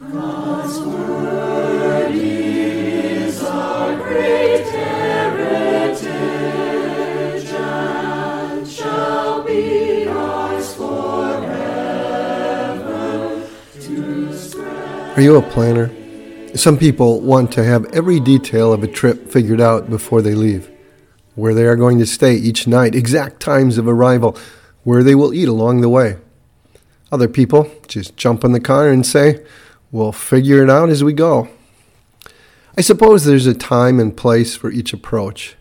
God's word is our great heritage and shall be ours forever. Are you a planner? Some people want to have every detail of a trip figured out before they leave. Where they are going to stay each night, exact times of arrival, where they will eat along the way. Other people just jump in the car and say, We'll figure it out as we go. I suppose there's a time and place for each approach.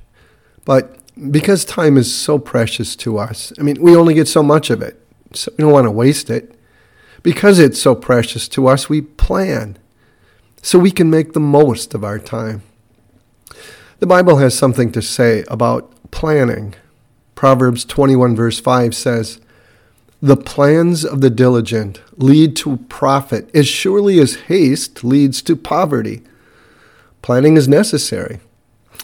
But because time is so precious to us, I mean, we only get so much of it, so we don't want to waste it. Because it's so precious to us, we plan so we can make the most of our time. The Bible has something to say about planning. Proverbs 21, verse 5 says, The plans of the diligent lead to profit as surely as haste leads to poverty. Planning is necessary.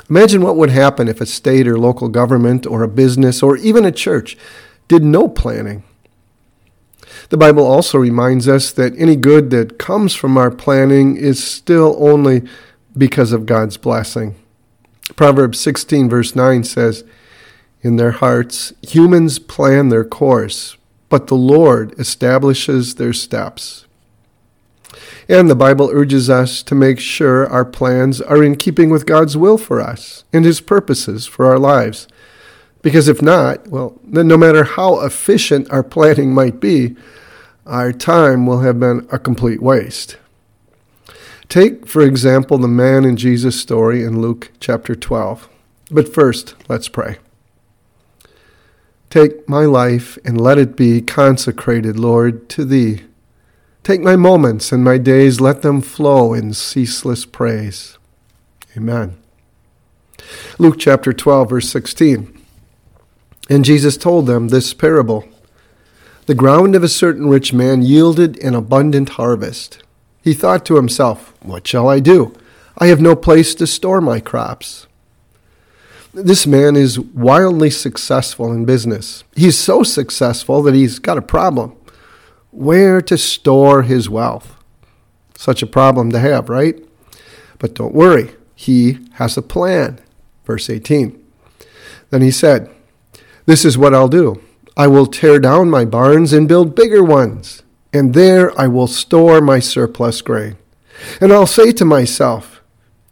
Imagine what would happen if a state or local government or a business or even a church did no planning. The Bible also reminds us that any good that comes from our planning is still only because of God's blessing. Proverbs 16, verse 9 says, In their hearts, humans plan their course, but the Lord establishes their steps. And the Bible urges us to make sure our plans are in keeping with God's will for us and His purposes for our lives. Because if not, well, then no matter how efficient our planning might be, our time will have been a complete waste. Take, for example, the man in Jesus' story in Luke chapter 12. But first, let's pray. Take my life and let it be consecrated, Lord, to Thee. Take my moments and my days, let them flow in ceaseless praise. Amen. Luke chapter 12, verse 16. And Jesus told them this parable The ground of a certain rich man yielded an abundant harvest. He thought to himself, What shall I do? I have no place to store my crops. This man is wildly successful in business. He's so successful that he's got a problem where to store his wealth. Such a problem to have, right? But don't worry, he has a plan. Verse 18. Then he said, This is what I'll do I will tear down my barns and build bigger ones, and there I will store my surplus grain. And I'll say to myself,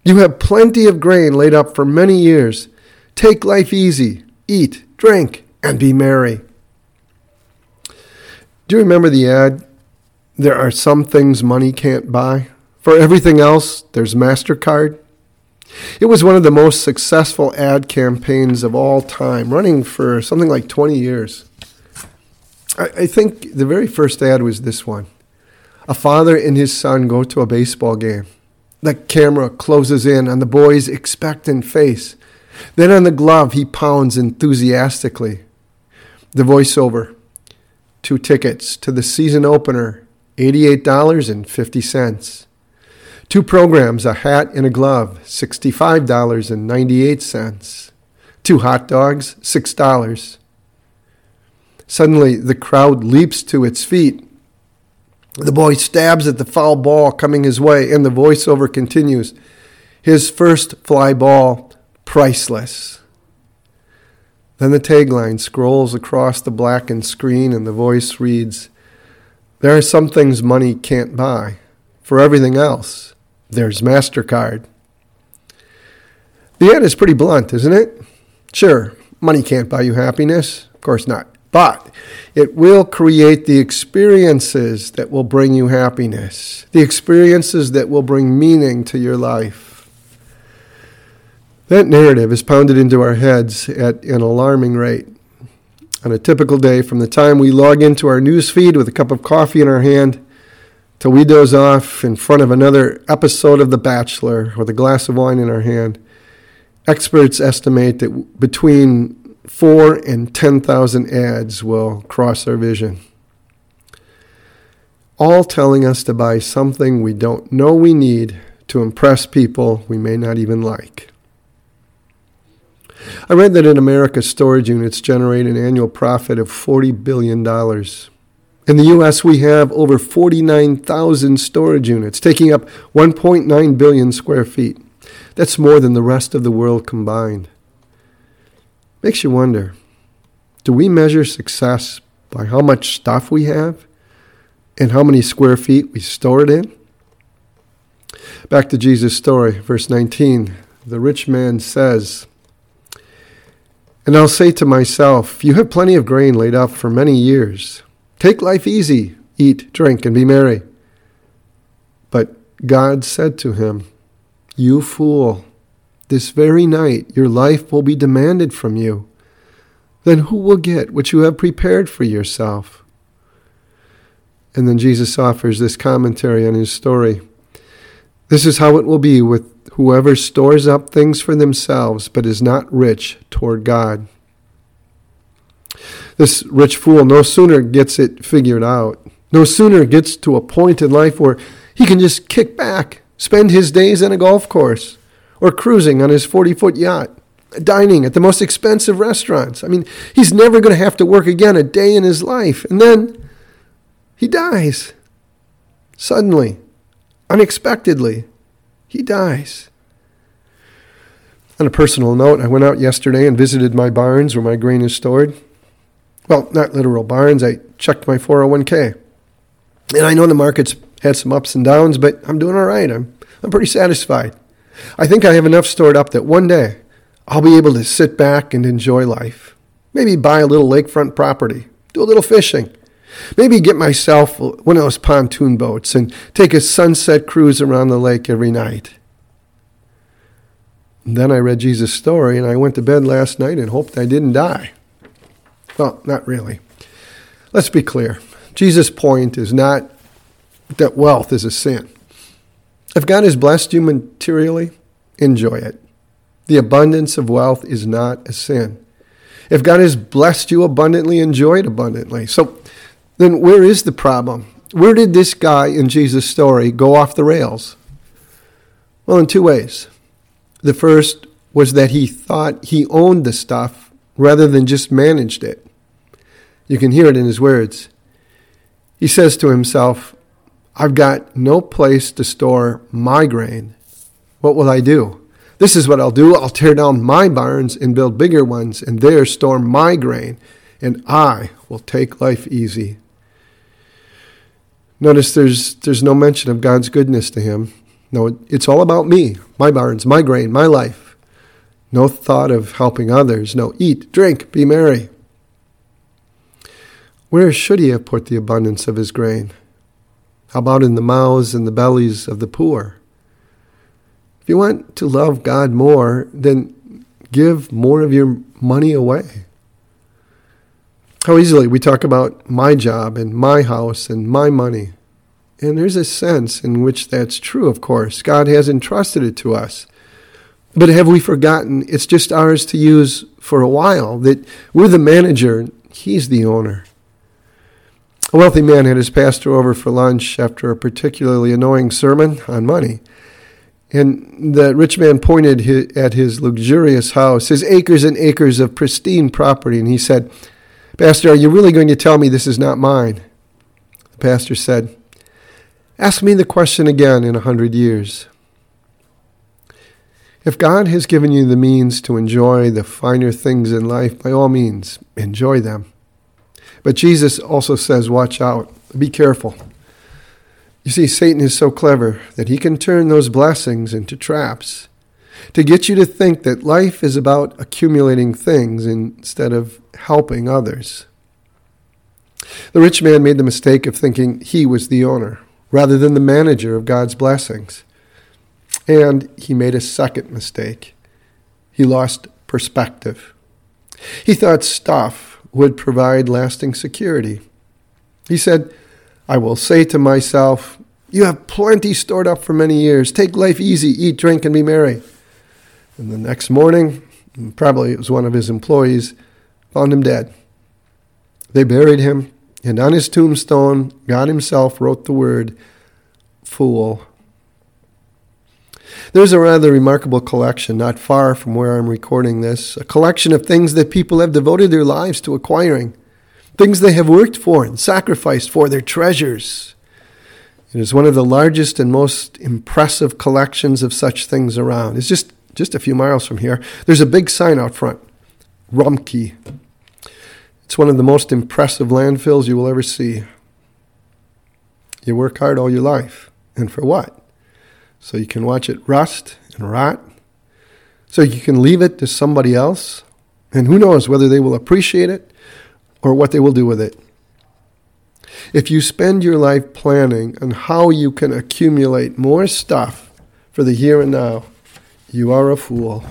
You have plenty of grain laid up for many years. Take life easy, eat, drink, and be merry. Do you remember the ad? There are some things money can't buy. For everything else, there's MasterCard. It was one of the most successful ad campaigns of all time, running for something like 20 years. I, I think the very first ad was this one A father and his son go to a baseball game. The camera closes in on the boy's expectant face. Then on the glove, he pounds enthusiastically. The voiceover two tickets to the season opener, $88.50. Two programs, a hat and a glove, $65.98. Two hot dogs, $6. Suddenly, the crowd leaps to its feet. The boy stabs at the foul ball coming his way, and the voiceover continues. His first fly ball, priceless. Then the tagline scrolls across the blackened screen, and the voice reads There are some things money can't buy. For everything else, there's MasterCard. The end is pretty blunt, isn't it? Sure, money can't buy you happiness. Of course not. But it will create the experiences that will bring you happiness, the experiences that will bring meaning to your life. That narrative is pounded into our heads at an alarming rate. On a typical day, from the time we log into our news feed with a cup of coffee in our hand till we doze off in front of another episode of The Bachelor with a glass of wine in our hand, experts estimate that between four and 10,000 ads will cross our vision. All telling us to buy something we don't know we need to impress people we may not even like. I read that in America, storage units generate an annual profit of $40 billion. In the U.S., we have over 49,000 storage units, taking up 1.9 billion square feet. That's more than the rest of the world combined. Makes you wonder do we measure success by how much stuff we have and how many square feet we store it in? Back to Jesus' story, verse 19. The rich man says, And I'll say to myself, You have plenty of grain laid up for many years. Take life easy, eat, drink, and be merry. But God said to him, You fool, this very night your life will be demanded from you. Then who will get what you have prepared for yourself? And then Jesus offers this commentary on his story. This is how it will be with whoever stores up things for themselves but is not rich toward God. This rich fool no sooner gets it figured out, no sooner gets to a point in life where he can just kick back, spend his days in a golf course, or cruising on his 40 foot yacht, dining at the most expensive restaurants. I mean, he's never going to have to work again a day in his life. And then he dies. Suddenly, unexpectedly, he dies. On a personal note, I went out yesterday and visited my barns where my grain is stored. Well, not literal barns. I checked my 401k. And I know the market's had some ups and downs, but I'm doing all right. I'm, I'm pretty satisfied. I think I have enough stored up that one day I'll be able to sit back and enjoy life. Maybe buy a little lakefront property, do a little fishing. Maybe get myself one of those pontoon boats and take a sunset cruise around the lake every night. Then I read Jesus' story and I went to bed last night and hoped I didn't die. Well, not really. Let's be clear. Jesus' point is not that wealth is a sin. If God has blessed you materially, enjoy it. The abundance of wealth is not a sin. If God has blessed you abundantly, enjoy it abundantly. So then where is the problem? Where did this guy in Jesus' story go off the rails? Well, in two ways. The first was that he thought he owned the stuff rather than just managed it. You can hear it in his words. He says to himself, I've got no place to store my grain. What will I do? This is what I'll do. I'll tear down my barns and build bigger ones, and there store my grain, and I will take life easy. Notice there's, there's no mention of God's goodness to him. No, it's all about me, my barns, my grain, my life. No thought of helping others. No, eat, drink, be merry. Where should he have put the abundance of his grain? How about in the mouths and the bellies of the poor? If you want to love God more, then give more of your money away. How easily we talk about my job and my house and my money. And there's a sense in which that's true, of course. God has entrusted it to us. But have we forgotten it's just ours to use for a while, that we're the manager, He's the owner? A wealthy man had his pastor over for lunch after a particularly annoying sermon on money. And the rich man pointed at his luxurious house, his acres and acres of pristine property, and he said, Pastor, are you really going to tell me this is not mine? The pastor said, Ask me the question again in a hundred years. If God has given you the means to enjoy the finer things in life, by all means, enjoy them. But Jesus also says, watch out, be careful. You see, Satan is so clever that he can turn those blessings into traps to get you to think that life is about accumulating things instead of helping others. The rich man made the mistake of thinking he was the owner rather than the manager of God's blessings. And he made a second mistake. He lost perspective. He thought stuff would provide lasting security. He said, I will say to myself, You have plenty stored up for many years. Take life easy, eat, drink, and be merry. And the next morning, probably it was one of his employees, found him dead. They buried him, and on his tombstone, God Himself wrote the word, Fool. There's a rather remarkable collection not far from where I'm recording this, a collection of things that people have devoted their lives to acquiring things they have worked for and sacrificed for, their treasures. It is one of the largest and most impressive collections of such things around. It's just, just a few miles from here. There's a big sign out front Rumpke. It's one of the most impressive landfills you will ever see. You work hard all your life. And for what? So you can watch it rust and rot. So you can leave it to somebody else. And who knows whether they will appreciate it or what they will do with it. If you spend your life planning on how you can accumulate more stuff for the here and now, you are a fool.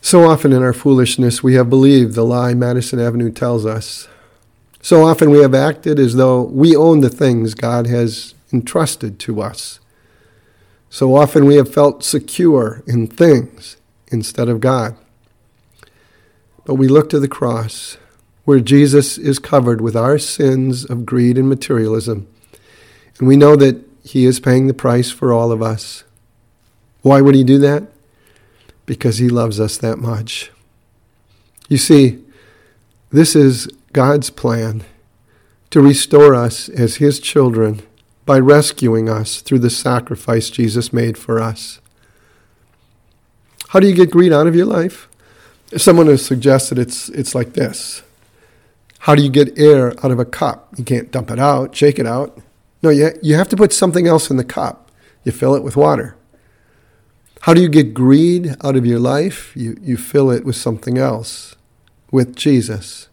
So often in our foolishness, we have believed the lie Madison Avenue tells us. So often we have acted as though we own the things God has entrusted to us. So often we have felt secure in things instead of God. But we look to the cross, where Jesus is covered with our sins of greed and materialism, and we know that He is paying the price for all of us. Why would He do that? Because He loves us that much. You see, this is God's plan to restore us as His children by rescuing us through the sacrifice Jesus made for us. How do you get greed out of your life? Someone has suggested it's, it's like this. How do you get air out of a cup? You can't dump it out, shake it out. No, you, you have to put something else in the cup. You fill it with water. How do you get greed out of your life? You, you fill it with something else, with Jesus.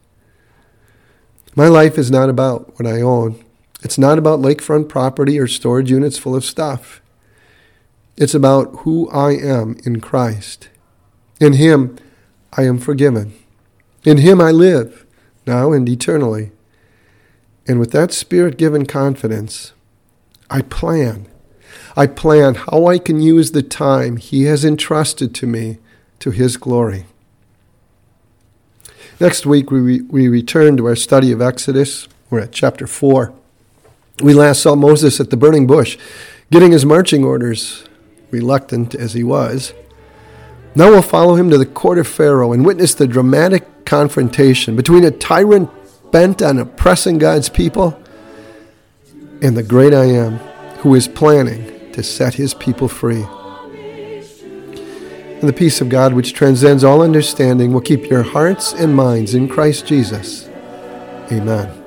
My life is not about what I own. It's not about lakefront property or storage units full of stuff. It's about who I am in Christ. In Him, I am forgiven. In Him I live, now and eternally. And with that spirit given confidence, I plan. I plan how I can use the time He has entrusted to me to His glory. Next week, we, we return to our study of Exodus. We're at chapter 4. We last saw Moses at the burning bush, getting his marching orders, reluctant as he was. Now we'll follow him to the court of Pharaoh and witness the dramatic confrontation between a tyrant bent on oppressing God's people and the great I am who is planning to set his people free. And the peace of God, which transcends all understanding, will keep your hearts and minds in Christ Jesus. Amen.